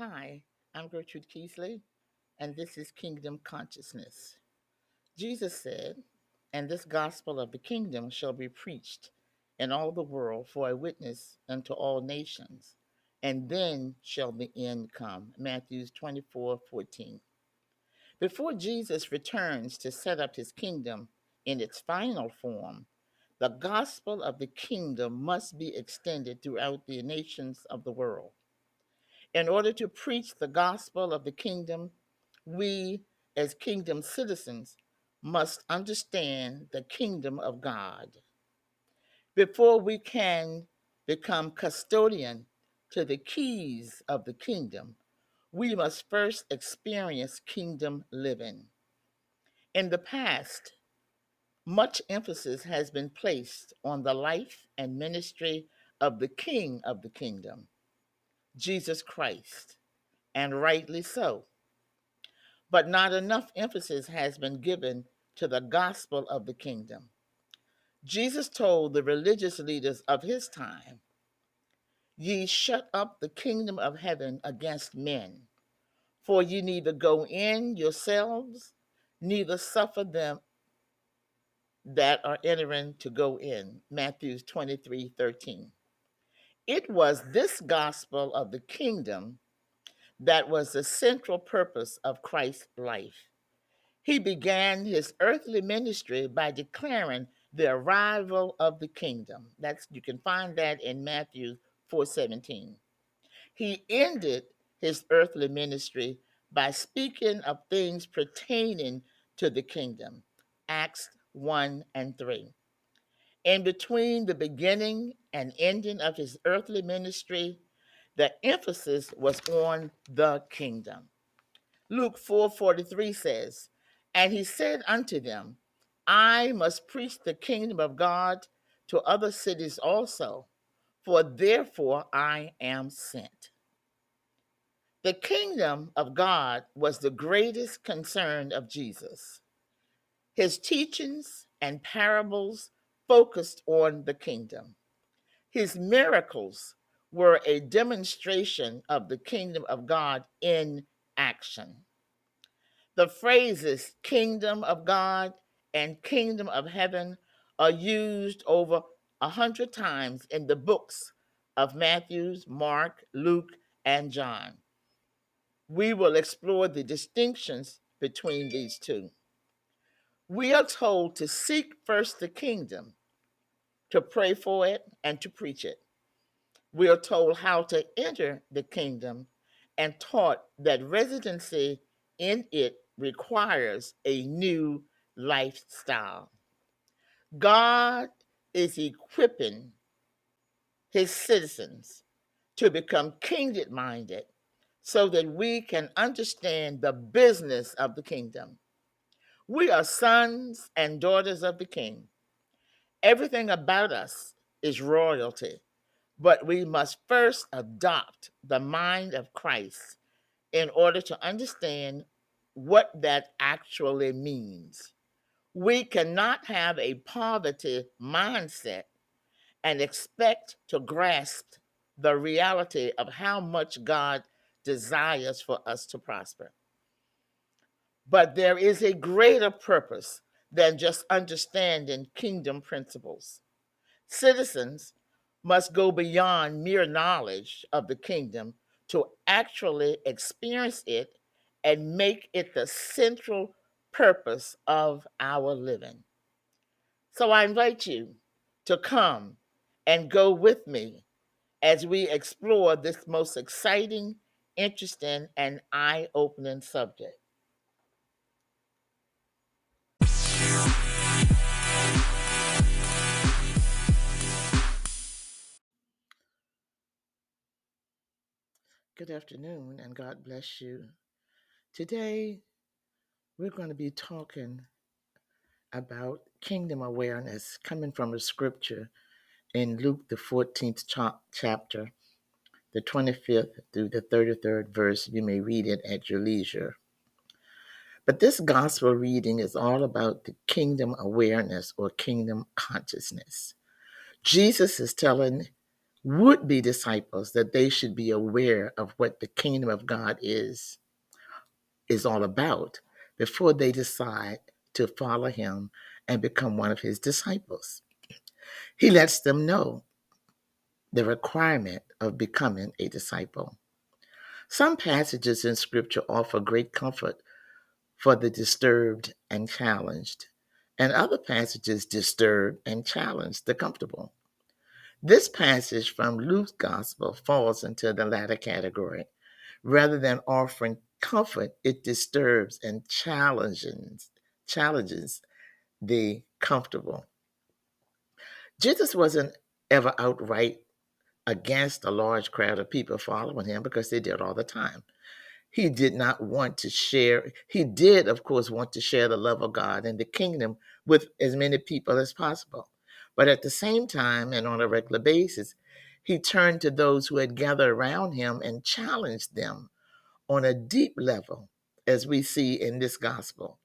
Hi, I'm Gertrude Keesley, and this is Kingdom Consciousness. Jesus said, And this gospel of the kingdom shall be preached in all the world for a witness unto all nations, and then shall the end come. Matthew 24 14. Before Jesus returns to set up his kingdom in its final form, the gospel of the kingdom must be extended throughout the nations of the world. In order to preach the gospel of the kingdom, we as kingdom citizens must understand the kingdom of God. Before we can become custodian to the keys of the kingdom, we must first experience kingdom living. In the past, much emphasis has been placed on the life and ministry of the King of the kingdom, Jesus Christ, and rightly so. But not enough emphasis has been given to the gospel of the kingdom. Jesus told the religious leaders of his time, Ye shut up the kingdom of heaven against men, for ye neither go in yourselves, neither suffer them that are entering to go in. Matthew 23 13. It was this gospel of the kingdom that was the central purpose of Christ's life. He began his earthly ministry by declaring the arrival of the kingdom. That's you can find that in Matthew 4:17. He ended his earthly ministry by speaking of things pertaining to the kingdom. Acts 1 and 3. In between the beginning and ending of his earthly ministry, the emphasis was on the kingdom. Luke 4:43 says, "And he said unto them, I must preach the kingdom of God to other cities also, for therefore I am sent." The kingdom of God was the greatest concern of Jesus. His teachings and parables focused on the kingdom. His miracles were a demonstration of the kingdom of God in action. The phrases kingdom of God and kingdom of heaven are used over a hundred times in the books of Matthew, Mark, Luke, and John. We will explore the distinctions between these two. We are told to seek first the kingdom, to pray for it, and to preach it. We are told how to enter the kingdom and taught that residency in it requires a new lifestyle. God is equipping his citizens to become kingdom minded so that we can understand the business of the kingdom. We are sons and daughters of the king. Everything about us is royalty, but we must first adopt the mind of Christ in order to understand what that actually means. We cannot have a poverty mindset and expect to grasp the reality of how much God desires for us to prosper. But there is a greater purpose than just understanding kingdom principles. Citizens must go beyond mere knowledge of the kingdom to actually experience it and make it the central purpose of our living. So I invite you to come and go with me as we explore this most exciting, interesting, and eye opening subject. Good afternoon, and God bless you. Today, we're going to be talking about kingdom awareness coming from a scripture in Luke, the 14th cha- chapter, the 25th through the 33rd verse. You may read it at your leisure. But this gospel reading is all about the kingdom awareness or kingdom consciousness. Jesus is telling would be disciples that they should be aware of what the kingdom of God is is all about before they decide to follow him and become one of his disciples. He lets them know the requirement of becoming a disciple. Some passages in scripture offer great comfort for the disturbed and challenged, and other passages disturb and challenge the comfortable. This passage from Luke's gospel falls into the latter category. Rather than offering comfort, it disturbs and challenges, challenges the comfortable. Jesus wasn't ever outright against a large crowd of people following him because they did all the time. He did not want to share, he did, of course, want to share the love of God and the kingdom with as many people as possible. But at the same time, and on a regular basis, he turned to those who had gathered around him and challenged them on a deep level, as we see in this gospel.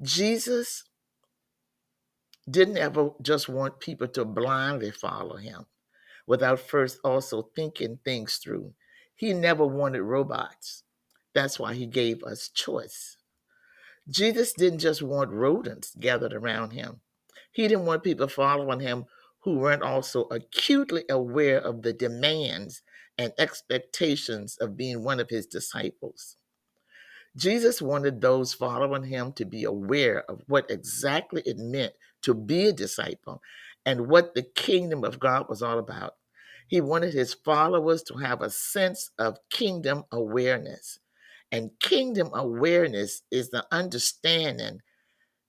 Jesus didn't ever just want people to blindly follow him without first also thinking things through. He never wanted robots. That's why he gave us choice. Jesus didn't just want rodents gathered around him. He didn't want people following him who weren't also acutely aware of the demands and expectations of being one of his disciples. Jesus wanted those following him to be aware of what exactly it meant to be a disciple and what the kingdom of God was all about. He wanted his followers to have a sense of kingdom awareness. And kingdom awareness is the understanding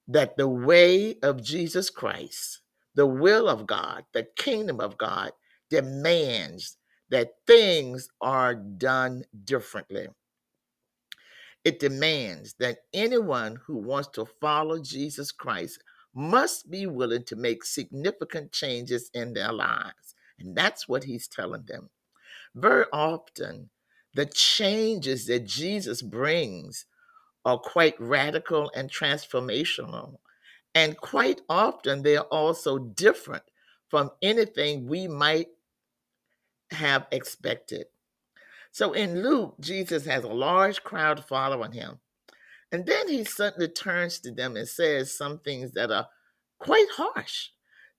that the way of Jesus Christ, the will of God, the kingdom of God demands that things are done differently. It demands that anyone who wants to follow Jesus Christ must be willing to make significant changes in their lives. And that's what he's telling them. Very often, the changes that Jesus brings are quite radical and transformational. And quite often, they're also different from anything we might have expected. So in Luke, Jesus has a large crowd following him. And then he suddenly turns to them and says some things that are quite harsh,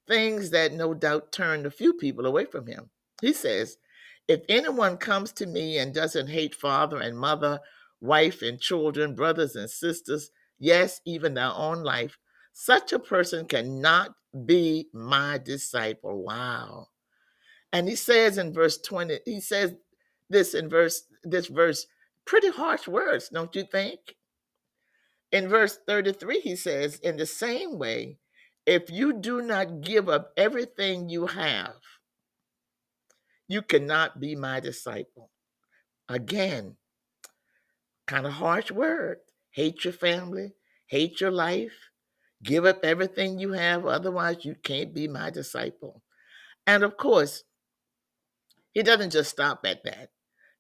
things that no doubt turned a few people away from him. He says, If anyone comes to me and doesn't hate father and mother, wife and children, brothers and sisters, yes, even their own life, such a person cannot be my disciple. Wow. And he says in verse 20, he says this in verse, this verse, pretty harsh words, don't you think? In verse 33, he says, in the same way, if you do not give up everything you have, you cannot be my disciple. Again, kind of harsh word. Hate your family, hate your life, give up everything you have, otherwise, you can't be my disciple. And of course, he doesn't just stop at that.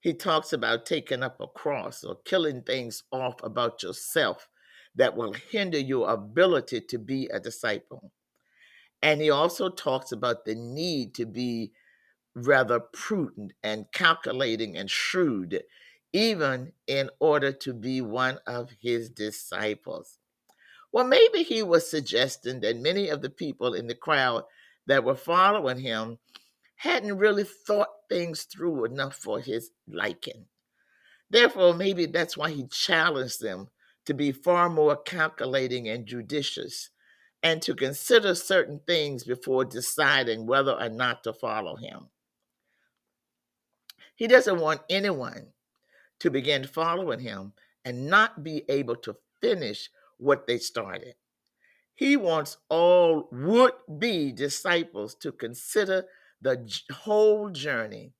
He talks about taking up a cross or killing things off about yourself that will hinder your ability to be a disciple. And he also talks about the need to be rather prudent and calculating and shrewd even in order to be one of his disciples. Well, maybe he was suggesting that many of the people in the crowd that were following him hadn't really thought things through enough for his liking. Therefore, maybe that's why he challenged them to be far more calculating and judicious and to consider certain things before deciding whether or not to follow him. He doesn't want anyone to begin following him and not be able to finish what they started. He wants all would be disciples to consider the whole journey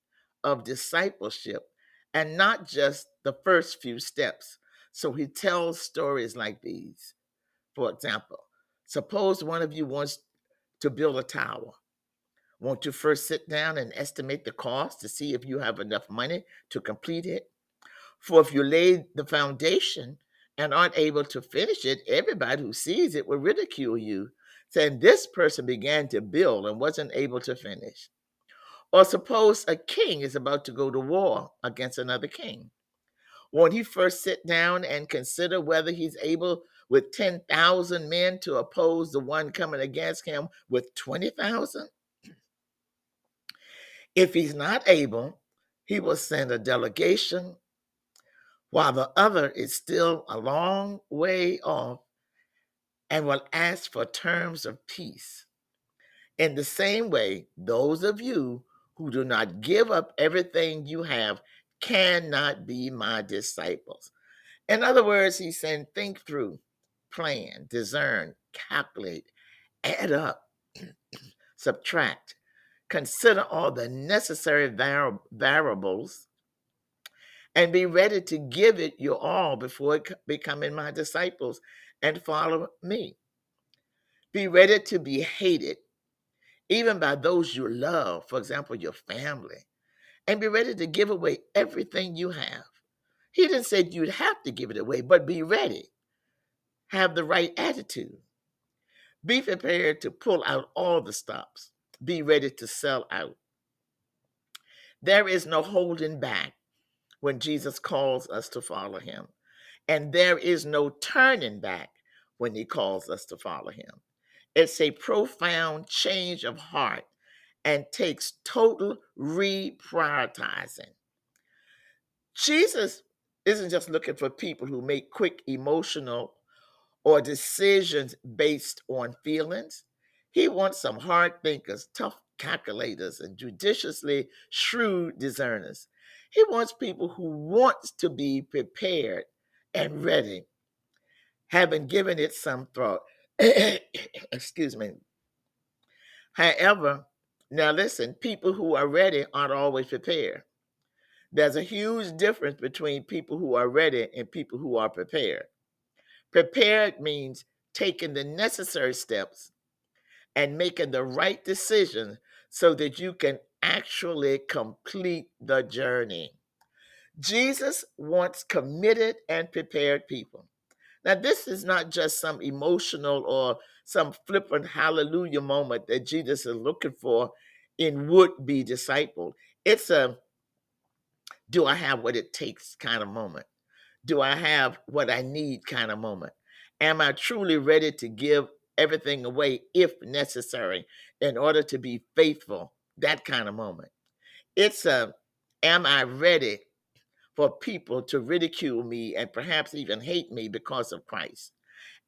of discipleship and not just the first few steps. So he tells stories like these. For example, suppose one of you wants to build a tower. Won't you first sit down and estimate the cost to see if you have enough money to complete it? For if you lay the foundation and aren't able to finish it, everybody who sees it will ridicule you, saying this person began to build and wasn't able to finish. Or suppose a king is about to go to war against another king. Won't he first sit down and consider whether he's able with 10,000 men to oppose the one coming against him with 20,000? If he's not able, he will send a delegation while the other is still a long way off and will ask for terms of peace. In the same way, those of you who do not give up everything you have cannot be my disciples. In other words, he's saying, think through, plan, discern, calculate, add up, subtract, consider all the necessary vari- variables, and be ready to give it your all before becoming my disciples and follow me. Be ready to be hated, even by those you love, for example, your family, and be ready to give away everything you have. He didn't say you'd have to give it away, but be ready. Have the right attitude. Be prepared to pull out all the stops. Be ready to sell out. There is no holding back when Jesus calls us to follow him. And there is no turning back when he calls us to follow him. It's a profound change of heart and takes total reprioritizing. Jesus isn't just looking for people who make quick emotional or decisions based on feelings. He wants some hard thinkers, tough calculators, and judiciously shrewd discerners. He wants people who want to be prepared and ready, having given it some thought. Excuse me. However, now listen, people who are ready aren't always prepared. There's a huge difference between people who are ready and people who are prepared. Prepared means taking the necessary steps and making the right decision so that you can actually complete the journey. Jesus wants committed and prepared people. Now, this is not just some emotional or some flippant hallelujah moment that Jesus is looking for in would be disciple. It's a do I have what it takes kind of moment. Do I have what I need kind of moment? Am I truly ready to give everything away if necessary in order to be faithful? That kind of moment. It's a am I ready for people to ridicule me and perhaps even hate me because of Christ?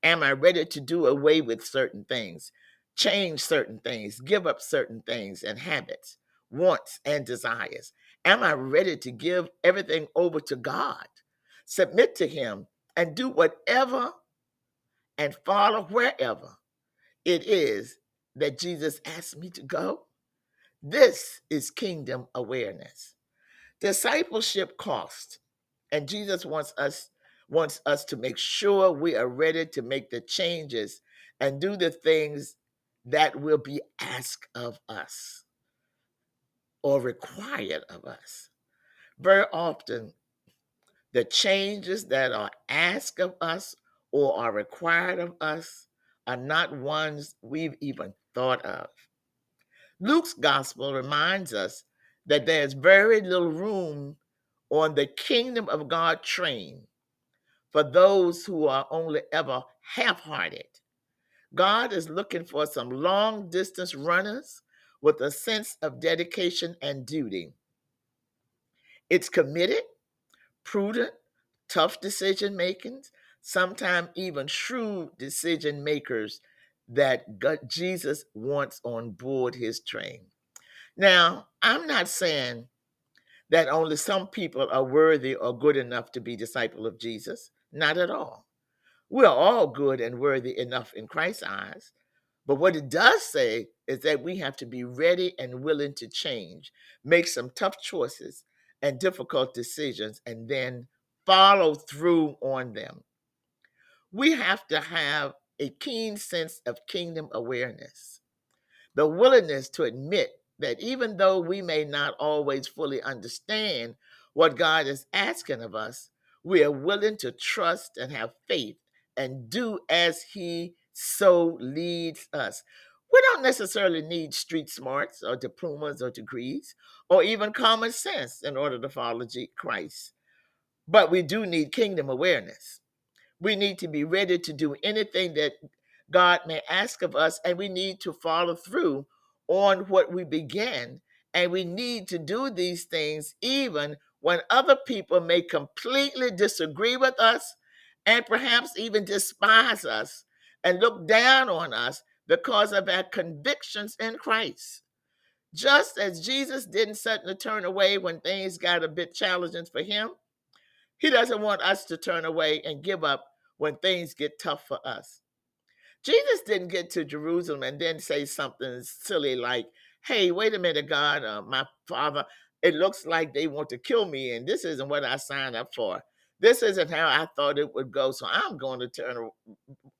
Am I ready to do away with certain things, change certain things, give up certain things and habits, wants and desires? Am I ready to give everything over to God, submit to Him, and do whatever and follow wherever it is that Jesus asked me to go? This is kingdom awareness. Discipleship cost, and Jesus wants us wants us to make sure we are ready to make the changes and do the things that will be asked of us or required of us. Very often, the changes that are asked of us or are required of us are not ones we've even thought of. Luke's gospel reminds us that there's very little room on the kingdom of God train for those who are only ever half hearted. God is looking for some long distance runners with a sense of dedication and duty. It's committed, prudent, tough decision makings, sometimes even shrewd decision makers that God, Jesus wants on board his train. Now, I'm not saying that only some people are worthy or good enough to be disciple of Jesus. Not at all. We're all good and worthy enough in Christ's eyes. But what it does say is that we have to be ready and willing to change, make some tough choices and difficult decisions, and then follow through on them. We have to have a keen sense of kingdom awareness, the willingness to admit that even though we may not always fully understand what God is asking of us, we are willing to trust and have faith and do as He so leads us. We don't necessarily need street smarts or diplomas or degrees or even common sense in order to follow Christ. But we do need kingdom awareness. We need to be ready to do anything that God may ask of us, and we need to follow through on what we began. And we need to do these things even when other people may completely disagree with us and perhaps even despise us and look down on us because of our convictions in Christ. Just as Jesus didn't suddenly turn away when things got a bit challenging for him, he doesn't want us to turn away and give up when things get tough for us. Jesus didn't get to Jerusalem and then say something silly like, Hey, wait a minute, God, uh, my father, it looks like they want to kill me, and this isn't what I signed up for. This isn't how I thought it would go. So I'm going to turn.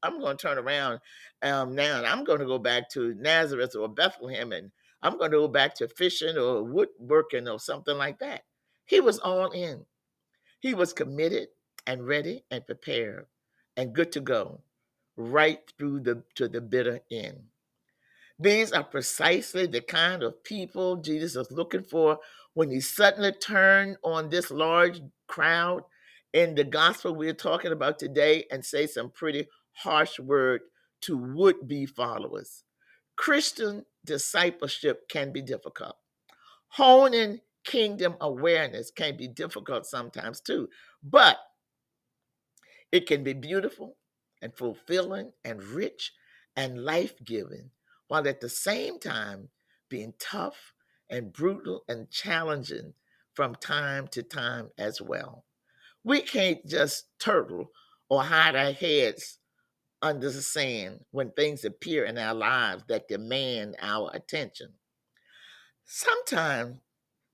I'm going to turn around um, now, and I'm going to go back to Nazareth or Bethlehem, and I'm going to go back to fishing or woodworking or something like that. He was all in. He was committed and ready and prepared and good to go right through the to the bitter end. These are precisely the kind of people Jesus was looking for when he suddenly turned on this large crowd in the gospel we're talking about today and say some pretty harsh word to would-be followers. Christian discipleship can be difficult. Honing kingdom awareness can be difficult sometimes too, but it can be beautiful and fulfilling and rich and life giving, while at the same time being tough and brutal and challenging from time to time as well. We can't just turtle or hide our heads under the sand when things appear in our lives that demand our attention. Sometimes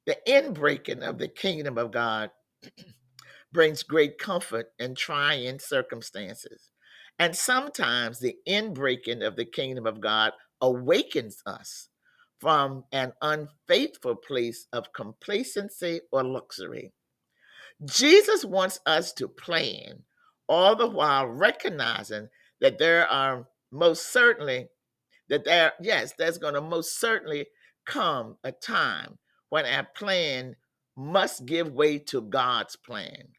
the inbreaking of the kingdom of God brings great comfort in trying circumstances. And sometimes the inbreaking of the kingdom of God awakens us from an unfaithful place of complacency or luxury. Jesus wants us to plan, all the while recognizing that there are most certainly, that there, yes, there's going to most certainly come a time when our plan must give way to God's plan,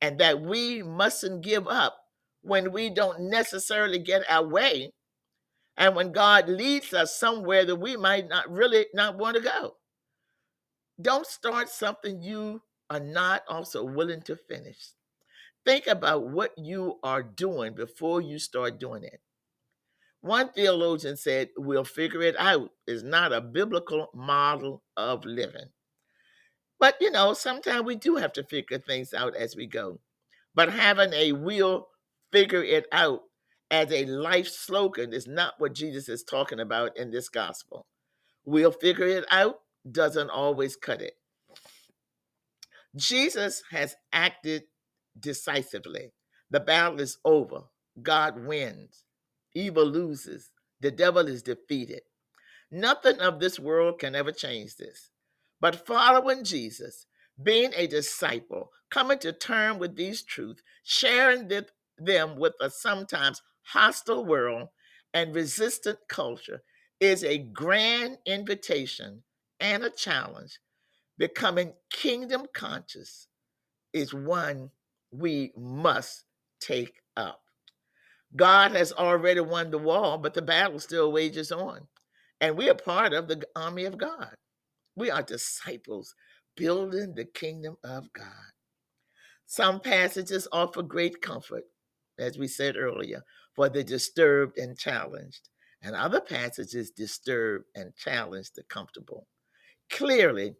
and that we mustn't give up when we don't necessarily get our way and when God leads us somewhere that we might not really not want to go. Don't start something you are not also willing to finish. Think about what you are doing before you start doing it. One theologian said, We'll figure it out is not a biblical model of living. But you know, sometimes we do have to figure things out as we go. But having a we'll figure it out as a life slogan is not what Jesus is talking about in this gospel. We'll figure it out doesn't always cut it. Jesus has acted decisively. The battle is over. God wins. Evil loses. The devil is defeated. Nothing of this world can ever change this. But following Jesus, being a disciple, coming to terms with these truths, sharing them with a sometimes hostile world and resistant culture is a grand invitation and a challenge. Becoming kingdom conscious is one we must take up. God has already won the war, but the battle still wages on. And we are part of the army of God. We are disciples building the kingdom of God. Some passages offer great comfort, as we said earlier, for the disturbed and challenged, and other passages disturb and challenge the comfortable. Clearly,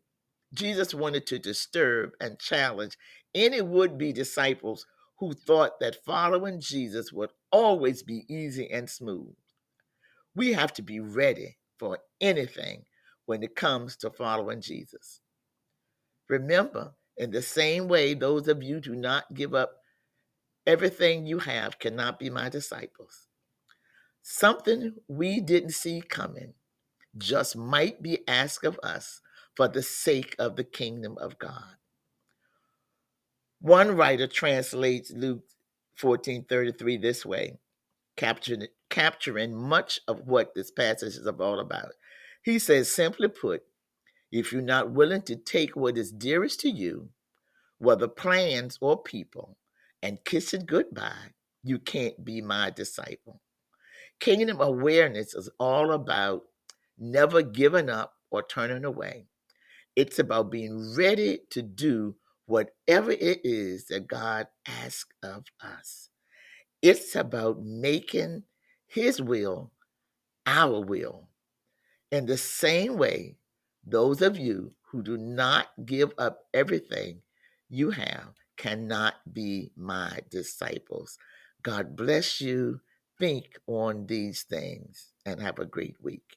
Jesus wanted to disturb and challenge any would be disciples who thought that following Jesus would always be easy and smooth. We have to be ready for anything when it comes to following Jesus. Remember, in the same way, those of you who do not give up everything you have cannot be my disciples. Something we didn't see coming just might be asked of us for the sake of the kingdom of God. One writer translates Luke 14:33 this way: capturing, capturing much of what this passage is all about. He says, simply put, if you're not willing to take what is dearest to you, whether plans or people, and kiss it goodbye, you can't be my disciple. Kingdom awareness is all about never giving up or turning away. It's about being ready to do whatever it is that God asks of us. It's about making His will our will. In the same way, those of you who do not give up everything you have cannot be my disciples. God bless you. Think on these things and have a great week.